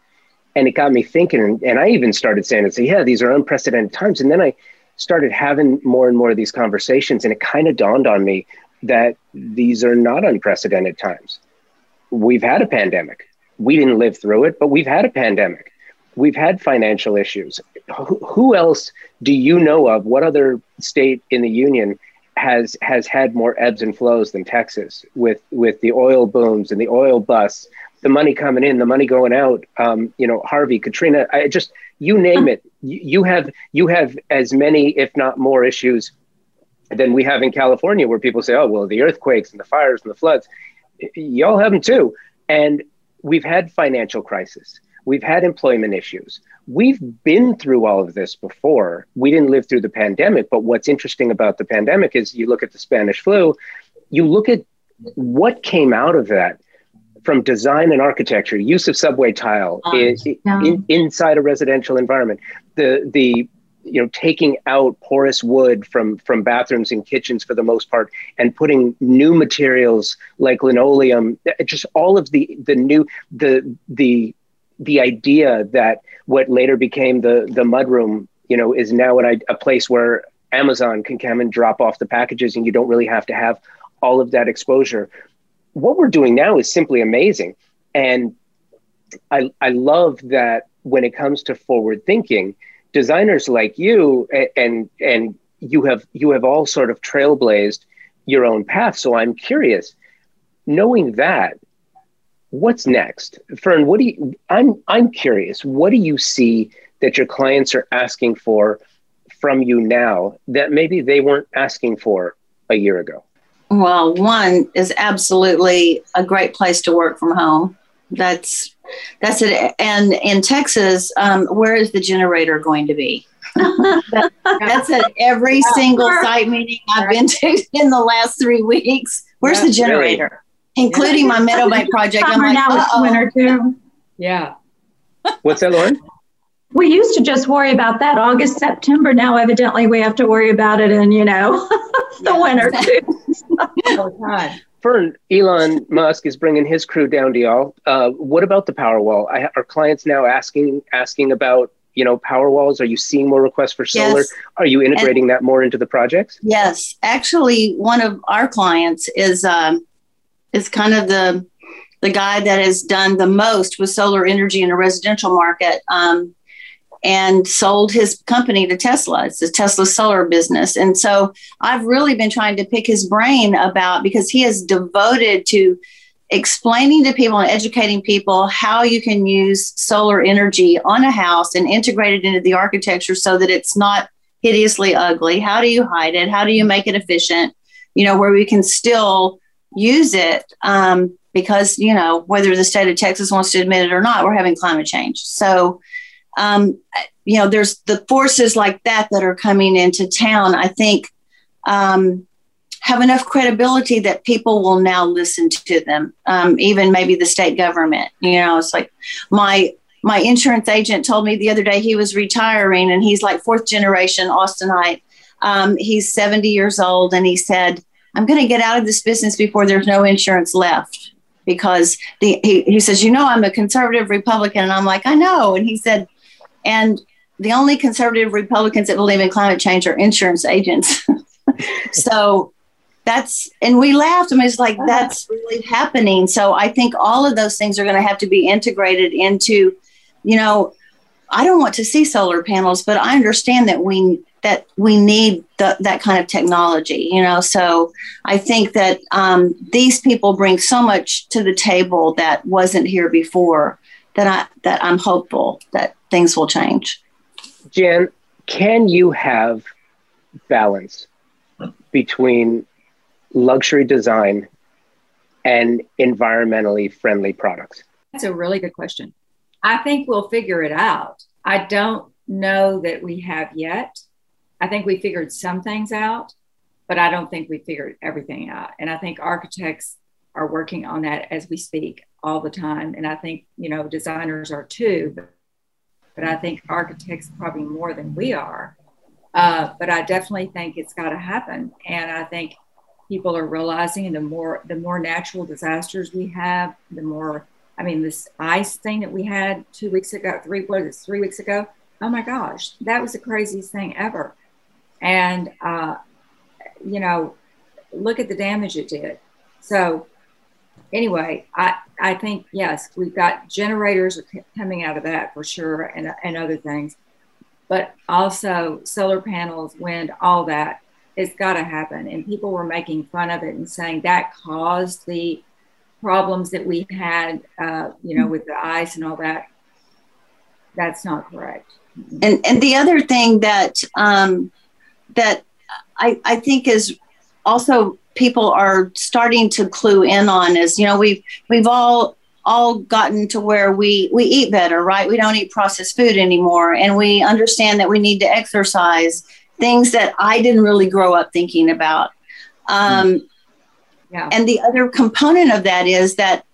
S1: And it got me thinking and i even started saying it so yeah these are unprecedented times. And then i started having more and more of these conversations and it kind of dawned on me that these are not unprecedented times. We've had a pandemic. We didn't live through it but we've had a pandemic. We've had financial issues. Who else do you know of? What other state in the union has has had more ebbs and flows than Texas with with the oil booms and the oil busts, the money coming in, the money going out? Um, you know, Harvey, Katrina. I just you name it. You have you have as many, if not more, issues than we have in California, where people say, "Oh, well, the earthquakes and the fires and the floods." Y'all have them too, and we've had financial crisis We've had employment issues. We've been through all of this before. We didn't live through the pandemic, but what's interesting about the pandemic is you look at the Spanish flu, you look at what came out of that from design and architecture, use of subway tile um, yeah. in, inside a residential environment, the the you know taking out porous wood from from bathrooms and kitchens for the most part and putting new materials like linoleum just all of the the new the the the idea that what later became the the mudroom, you know, is now a place where Amazon can come and drop off the packages, and you don't really have to have all of that exposure. What we're doing now is simply amazing, and I I love that when it comes to forward thinking, designers like you and and you have you have all sort of trailblazed your own path. So I'm curious, knowing that what's next? Fern what do you i'm i'm curious what do you see that your clients are asking for from you now that maybe they weren't asking for a year ago?
S5: Well one is absolutely a great place to work from home. That's that's it. And in texas um, where is the generator going to be? [LAUGHS] That's at every single site meeting i've been to in the last three weeks. Where's the generator including my Meadowbank project. I'm like, now it's winter
S3: too. Yeah.
S1: What's that, Lauren?
S4: We used to just worry about that August, September. Now, evidently, we have to worry about it in, you know, [LAUGHS] the winter too. [LAUGHS]
S1: Fern, Elon Musk is bringing his crew down to y'all. Uh, what about the Powerwall? I, are clients now asking asking about you know power walls? Are you seeing more requests for solar? Yes. Are you integrating and, that more into the projects?
S5: Yes, actually, one of our clients is um, is kind of the the guy that has done the most with solar energy in a residential market um, and sold his company to Tesla. It's a Tesla solar business. And so I've really been trying to pick his brain about because he is devoted to explaining to people and educating people how you can use solar energy on a house and integrate it into the architecture so that it's not hideously ugly. How do you hide it? How do you make it efficient? You know, where we can still use it um, because you know whether the state of Texas wants to admit it or not, we're having climate change. So um, you know, there's the forces like that that are coming into town. I think um, have enough credibility that people will now listen to them, um, even maybe the state government. You know, it's like my my insurance agent told me the other day he was retiring, and he's like fourth generation Austinite. Um, he's 70 years old, and he said I'm going to get out of this business before there's no insurance left. Because the, he, he says, You know, I'm a conservative Republican. And I'm like, I know. And he said, And the only conservative Republicans that believe in climate change are insurance agents. [LAUGHS] so that's, and we laughed. I mean, it's like, that's really happening. So I think all of those things are going to have to be integrated into you know, I don't want to see solar panels, but I understand that we that we need the, that kind of technology, you know. So I think that um, these people bring so much to the table that wasn't here before. That I that I'm hopeful that things will change.
S1: Jen, can you have balance between luxury design and environmentally friendly products?
S3: That's a really good question. I think we'll figure it out. I don't know that we have yet. I think we figured some things out, but I don't think we figured everything out. And I think architects are working on that as we speak all the time. And I think, you know, designers are too, but, I think architects probably more than we are. Uh, but I definitely think it's got to happen. And I think people are realizing the more the more natural disasters we have, the more I mean, this ice thing that we had two weeks ago, three what is three weeks ago? Oh my gosh, that was the craziest thing ever. And uh, you know, look at the damage it did. So anyway, I I think yes, we've got generators coming out of that for sure, and and other things, but also solar panels, wind, all that. It's got to happen. And people were making fun of it and saying that caused the problems that we had, uh, you know, with the ice and all that. That's not correct.
S5: And and the other thing that um, that I, I think is also people are starting to clue in on is you know we've we've all all gotten to where we we eat better right? We don't eat processed food anymore. And we understand that we need to exercise things that i didn't really grow up thinking about. Um, yeah. And the other component of that is that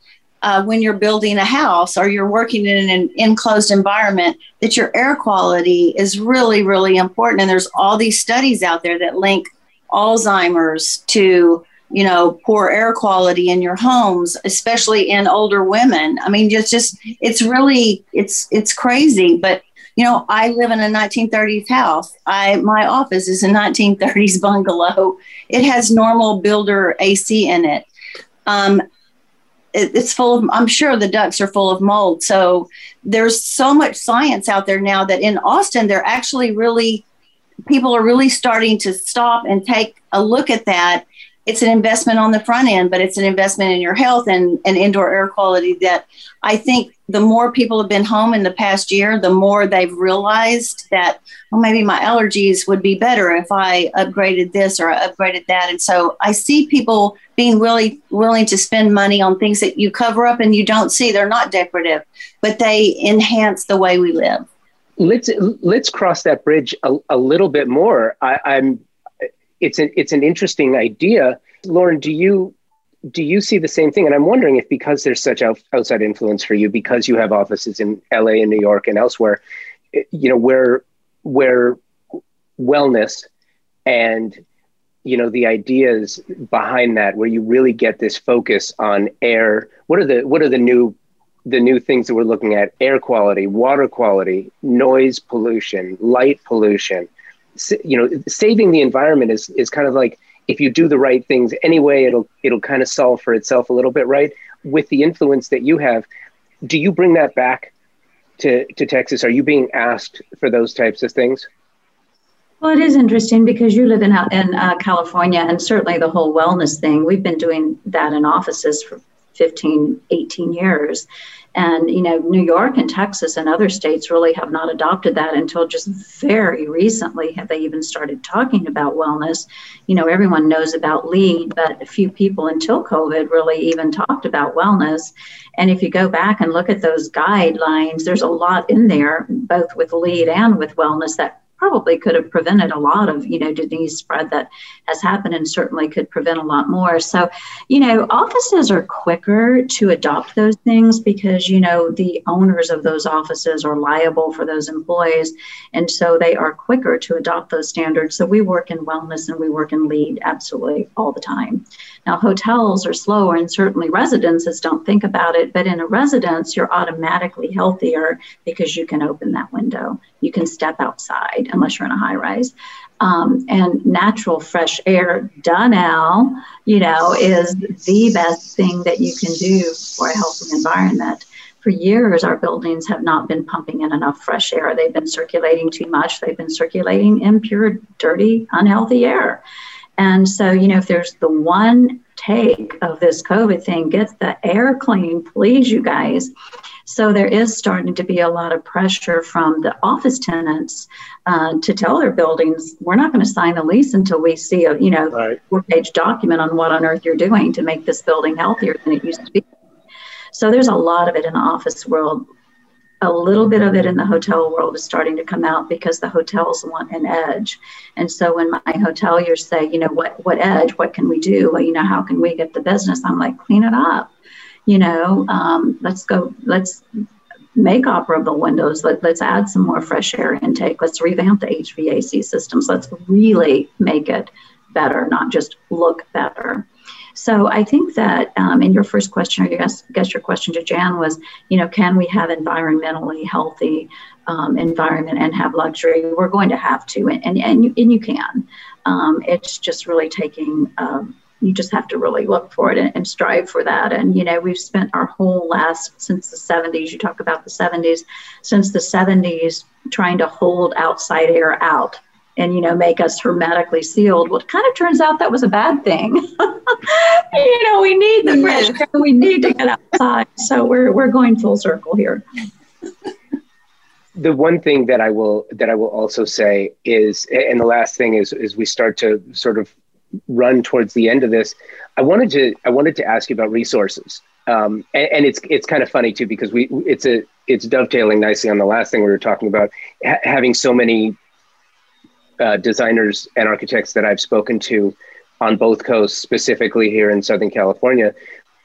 S5: uh, when you're building a house or you're working in an enclosed environment, that your air quality is really, really important. And there's all these studies out there that link Alzheimer's to you know poor air quality in your homes especially in older women i mean just just it's really it's it's crazy but you know, I live in a 1930s house. I my office is a 1930s bungalow. It has normal builder AC in it. Um, it, it's full of. I'm sure the ducts are full of mold. So there's so much science out there now that in Austin they're actually really people are really starting to stop and take a look at that it's an investment on the front end, but it's an investment in your health and, and indoor air quality that I think the more people have been home in the past year, the more they've realized that, well, maybe my allergies would be better if I upgraded this or I upgraded that. And so I see people being really willing to spend money on things that you cover up and you don't see. They're not decorative, but they enhance the way we live.
S1: Let's let's cross that bridge a, a little bit more. I, I'm it's an it's an interesting idea. Lauren, do you do you see the same thing? And I'm wondering if because there's such out, outside influence for you, because you have offices in LA and New York and elsewhere, eh, you know, where where wellness and you know the ideas behind that, where you really get this focus on air. What are the what are the new the new things that we're looking at? Air quality, water quality, noise pollution, light pollution you know saving the environment is is kind of like if you do the right things anyway it'll it'll kind of solve for itself a little bit right? With the influence that you have do you bring that back to to Texas? Are you being asked for those types of things?
S4: Well, it is interesting because you live in in uh, California, and certainly the whole wellness thing. We've been doing that in offices for 15, 18 years, and, you know, New York and Texas and other states really have not adopted that until just very recently have they even started talking about wellness. You know, everyone knows about LEED, but a few people until COVID really even talked about wellness. And if you go back and look at those guidelines, there's a lot in there, both with LEED and with wellness, that probably could have prevented a lot of you know disease spread that has happened and certainly could prevent a lot more. So you know offices are quicker to adopt those things because you know the owners of those offices are liable for those employees. And so they are quicker to adopt those standards. So we work in wellness and we work in LEED absolutely all the time. Now hotels are slower and certainly residences don't think about it but in a residence you're automatically healthier because you can open that window you can step outside unless you're in a high rise. Um, and natural fresh air done now, you know, is the best thing that you can do for a healthy environment. for years, our buildings have not been pumping in enough fresh air. They've been circulating too much. They've been circulating impure, dirty, unhealthy air. And so, you know, if there's the one take of this COVID thing, get the air clean, please, you guys. So there is starting to be a lot of pressure from the office tenants uh, to tell their buildings, we're not going to sign a lease until we see a, you know, right. four-page document on what on earth you're doing to make this building healthier than it used to be. So there's a lot of it in the office world. A little bit of it in the hotel world is starting to come out because the hotels want an edge. And so when my hoteliers say, you know, what what edge? What can we do? Well, you know, how can we get the business? I'm like, clean it up. You know, um, let's go. Let's make operable windows. Let, let's add some more fresh air intake. Let's revamp the HVAC systems. Let's really make it better, not just look better. So I think that um, in your first question, or guess, guess your question to Jan was, you know, can we have environmentally healthy um, environment and have luxury? We're going to have to, and and, and, you, and you can. Um, it's just really taking. Um, you just have to really look for it and, and, strive for that. And you know, we've spent our whole last since the 70s. You talk about the 70s, since the 70s, trying to hold outside air out and you know make us hermetically sealed. Well it kind of turns out that was a bad thing. [LAUGHS] You know we need the fresh air. We need to get outside. So we're we're going full circle here.
S1: The one thing that i will that i will also say is and the last thing is is we start to sort of run towards the end of this i wanted to i wanted to ask you about resources. Um, and, and, it's it's kind of funny too because we it's a it's dovetailing nicely on the last thing we were talking about ha- having so many uh, designers and architects that I've spoken to on both coasts, specifically here in Southern California,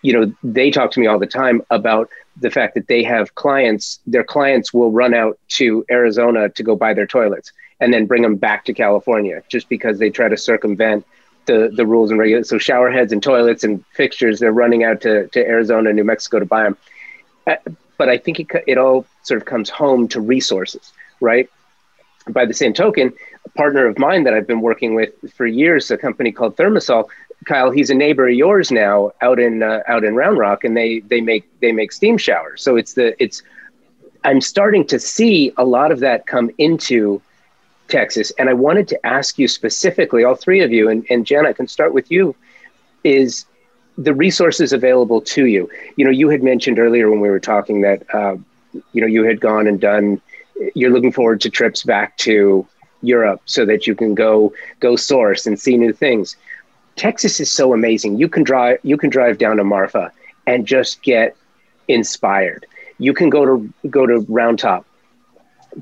S1: you know, they talk to me all the time about the fact that they have clients, their clients will run out to Arizona to go buy their toilets and then bring them back to California just because they try to circumvent the, the rules and regulations. So shower heads and toilets and fixtures, they're running out to, to Arizona, New Mexico to buy them. Uh, but I think it, it all sort of comes home to resources, right? by the same token, partner of mine that I've been working with for years, a company called Thermasol, Kyle, he's a neighbor of yours now out in uh, out in Round Rock, and they they make they make steam showers. So it's the it's I'm starting to see a lot of that come into Texas, and I wanted to ask you specifically, all three of you, and and Jen, I can start with you, is the resources available to you. You know, you had mentioned earlier when we were talking that uh, you know you had gone and done you're looking forward to trips back to Europe so that you can go go source and see new things. Texas is so amazing. You can drive you can drive down to Marfa and just get inspired. You can go to go to Round Top.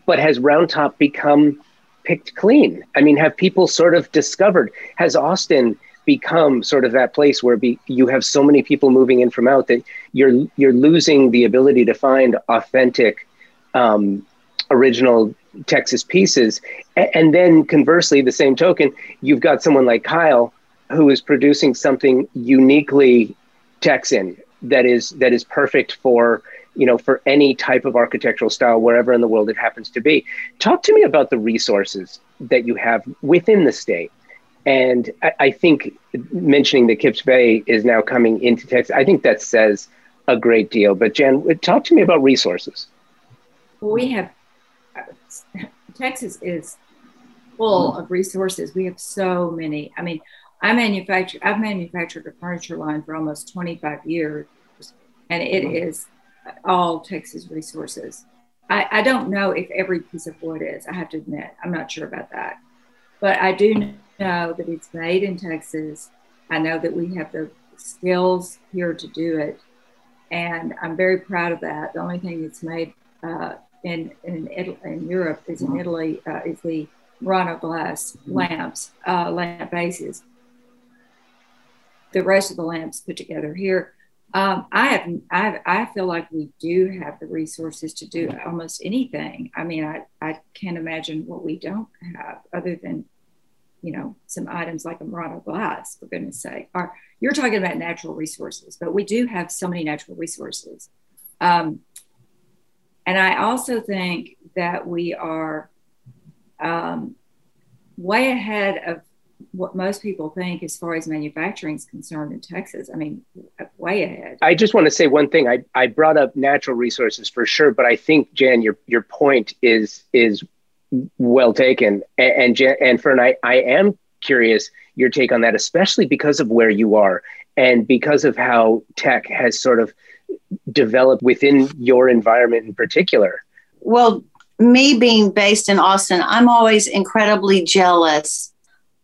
S1: But has Round Top become picked clean? I mean, have people sort of discovered has Austin become sort of that place where be, you have so many people moving in from out that you're you're losing the ability to find authentic um, original Texas pieces. And then conversely, the same token, you've got someone like Kyle who is producing something uniquely Texan that is that is perfect for you know for any type of architectural style wherever in the world it happens to be. Talk to me about the resources that you have within the state. And I, I think mentioning that Kips Bay is now coming into Texas, I think that says a great deal. But Jen, talk to me about resources.
S3: We have Texas is full of resources. We have so many. I mean, I manufacture. I've manufactured a furniture line for almost 25 years, and it is all Texas resources. I, I don't know if every piece of wood is. I have to admit, I'm not sure about that, but I do know that it's made in Texas. I know that we have the skills here to do it, and I'm very proud of that. The only thing that's made uh, in in, Italy, in Europe is in Italy uh, is the Murano glass lamps, uh, lamp bases. The rest of the lamps put together here. Um, I have, I I feel like we do have the resources to do almost anything. I mean, I, I can't imagine what we don't have other than, you know, some items like a Murano glass, for goodness sake. Or you're talking about natural resources, but we do have so many natural resources. Um, and I also think that we are um, way ahead of what most people think as far as manufacturing is concerned in Texas. I mean, way ahead.
S1: I just want to say one thing. I, I brought up natural resources for sure, but I think Jan, your your point is is well taken. And and, Jan, and Fern, I, I am curious your take on that, especially because of where you are and because of how tech has sort of developed within your environment in particular.
S5: Well, me being based in Austin, I'm always incredibly jealous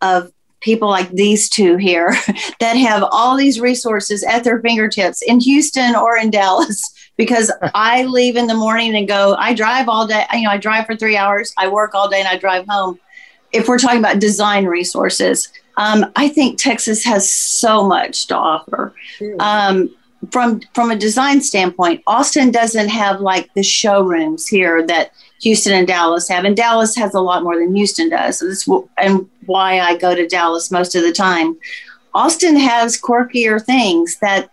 S5: of people like these two here [LAUGHS] that have all these resources at their fingertips in Houston or in Dallas [LAUGHS] because [LAUGHS] I leave in the morning and go, I drive all day, you know, I drive for three hours, I work all day and I drive home. If we're talking about design resources, um, I think Texas has so much to offer. Um, from from a design standpoint, Austin doesn't have like the showrooms here that Houston and Dallas have, and Dallas has a lot more than Houston does. This and why I go to Dallas most of the time. Austin has quirkier things that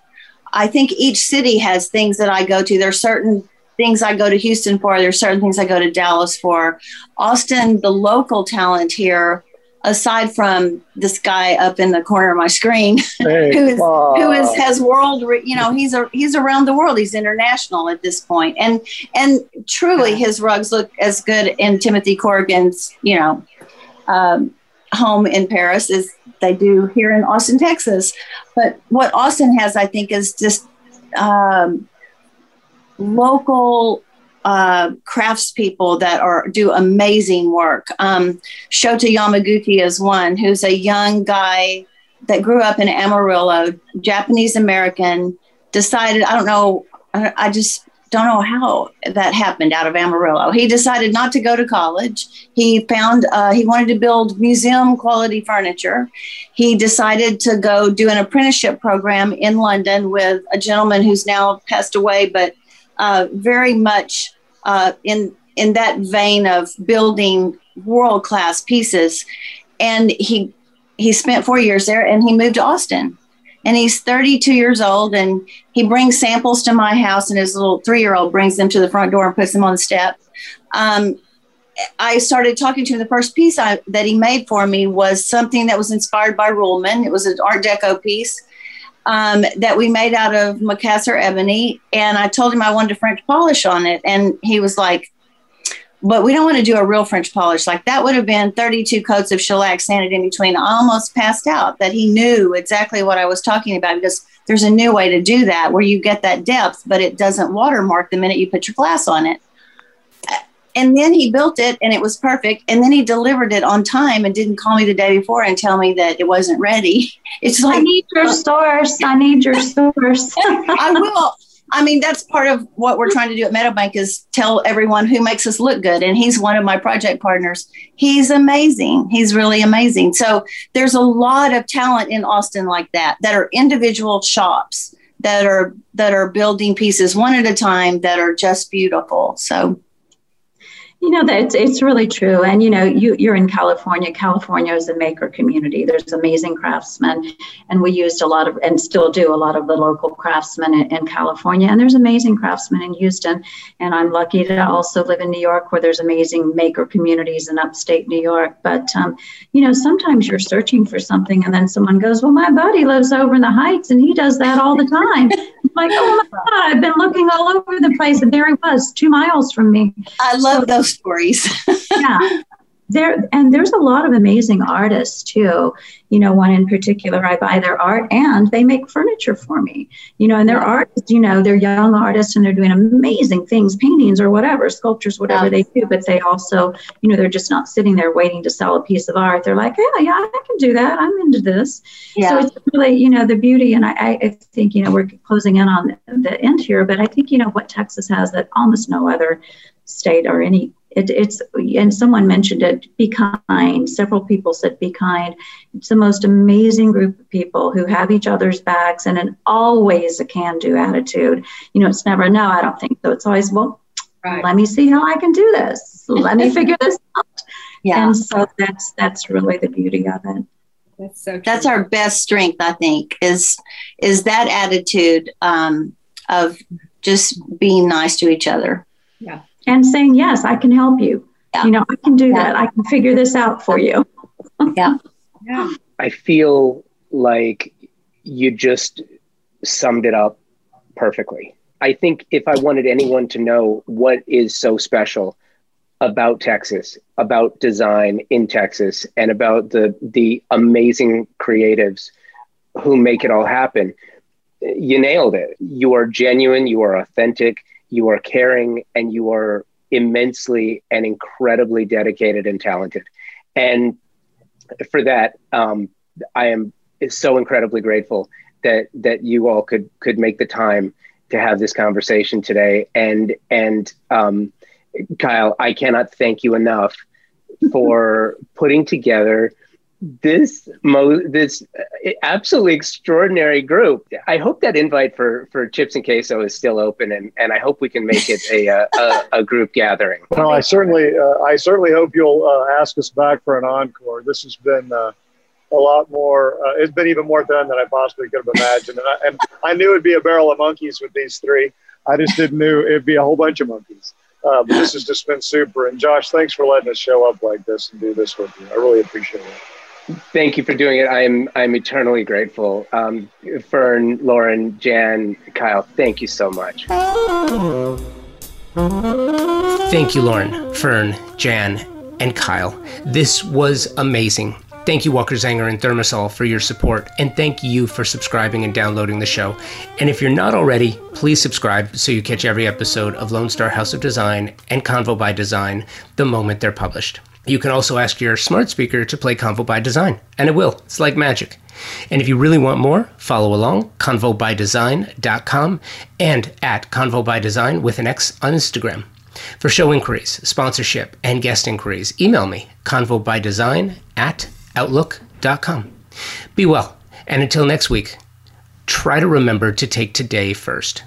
S5: I think each city has things that I go to. There's certain things I go to Houston for. There's certain things I go to Dallas for. Austin, the local talent here aside from this guy up in the corner of my screen [LAUGHS] hey, who is who is has world you know he's a he's around the world. He's international at this point. And and truly his rugs look as good in timothy corrigan's you know um, home in paris as they do here in austin texas. But what austin has i think is just um, local uh, craftspeople that are do amazing work. Um, Shota Yamaguchi is one who's a young guy that grew up in Amarillo, Japanese American. Decided I don't know. I, just don't know how that happened out of Amarillo. He decided not to go to college. He found uh, he wanted to build museum quality furniture. He decided to go do an apprenticeship program in London with a gentleman who's now passed away, but uh, very much uh, in in that vein of building world class pieces. And he he spent four years there, and he moved to Austin. And he's 32 years old, and he brings samples to my house, and his little three year old brings them to the front door and puts them on the step. Um, I started talking to him. The first piece I, that he made for me was something that was inspired by Ruhlmann. It was an Art Deco piece um, that we made out of Macassar ebony. And I told him I wanted to French polish on it. And he was like, but we don't want to do a real French polish. Like that would have been 32 coats of shellac sanded in between. I almost passed out that he knew exactly what I was talking about because there's a new way to do that where you get that depth, but it doesn't watermark the minute you put your glass on it and then he built it and it was perfect. And then he delivered it on time and didn't call me the day before and tell me that it wasn't ready. [LAUGHS] It's like
S4: i need your source. I need your [LAUGHS] source.
S5: I will. I mean that's part of what we're trying to do at meadowbank is tell everyone who makes us look good. And he's one of my project partners. He's amazing. He's really amazing. So there's a lot of talent in austin like that that are individual shops that are that are building pieces one at a time that are just beautiful. So
S4: you know that it's, it's really true, and you know you you're in California. California is a maker community. There's amazing craftsmen, and we used a lot of and still do a lot of the local craftsmen in, in California. And there's amazing craftsmen in Houston, and I'm lucky to also live in New York, where there's amazing maker communities in upstate New York. But um, you know sometimes you're searching for something, and then someone goes, "Well, my buddy lives over in the Heights, and he does that all the time." like, oh my God, I've been looking all over the place, and there he was, two miles from me.
S5: I love so, those stories. [LAUGHS]
S4: yeah. There and there's a lot of amazing artists too you know one in particular i buy their art and they make furniture for me you know and they're artists you know they're young artists and they're doing amazing things paintings or whatever sculptures whatever they do but they also you know they're just not sitting there waiting to sell a piece of art. They're like yeah yeah i can do that. I'm into this. Yeah. so it's really you know the beauty and I, I think you know we're closing in on the end here but i think you know what texas has that almost no other state or any it, it's and someone mentioned it be kind. Several people said be kind. It's the most amazing group of people who have each other's backs and an always a can do attitude. You know it's never no i don't think so. It's always well right. let me see how i can do this. Let me [LAUGHS] figure this out. Yeah. And so that's that's really the beauty of it.
S5: That's so true. that's our best strength i think is is that attitude um, of just being nice to each other.
S3: Yeah
S4: and saying, Yes, I can help you. Yeah. You know, I can do yeah. that. I can figure this out for you. [LAUGHS]
S5: yeah.
S3: Yeah.
S1: I feel like you just summed it up perfectly. I think if I wanted anyone to know what is so special about Texas, about design in Texas, and about the the amazing creatives who make it all happen, you nailed it. You are genuine, you are authentic, you are caring, and you are immensely and incredibly dedicated and talented. And for that, um, I am so incredibly grateful that that you all could could make the time to have this conversation today. And and um, Kyle, I cannot thank you enough [LAUGHS] for putting together this mo this absolutely extraordinary group. I hope that invite for for chips and queso is still open, and and I hope we can make it a a, a, group gathering.
S2: Well, I certainly uh, I certainly hope you'll uh, ask us back for an encore. This has been. Uh, a lot more. Uh, it's been even more fun than I possibly could have imagined, and I, and I knew it'd be a barrel of monkeys with these three. I just didn't knew it'd be a whole bunch of monkeys. Uh, but this has just been super. And Josh, thanks for letting us show up like this and do this with you. I really appreciate it.
S1: Thank you for doing it. I'm I'm eternally grateful. Um, Fern, Lauren, Jan, Kyle, thank you so much. Thank you, Lauren, Fern, Jan, and Kyle. This was amazing. Thank you, Walker Zanger and Thermasol, for your support, and thank you for subscribing and downloading the show. And if you're not already, please subscribe so you catch every episode of Lone Star House of Design and Convo by Design the moment they're published. You can also ask your smart speaker to play Convo by Design, and it will. It's like magic. And if you really want more, follow along, convobydesign.com and at convobydesign with an X on Instagram. For show inquiries, sponsorship, and guest inquiries, email me, convobydesign at outlook.com. Be well, and until next week, try to remember to take today first.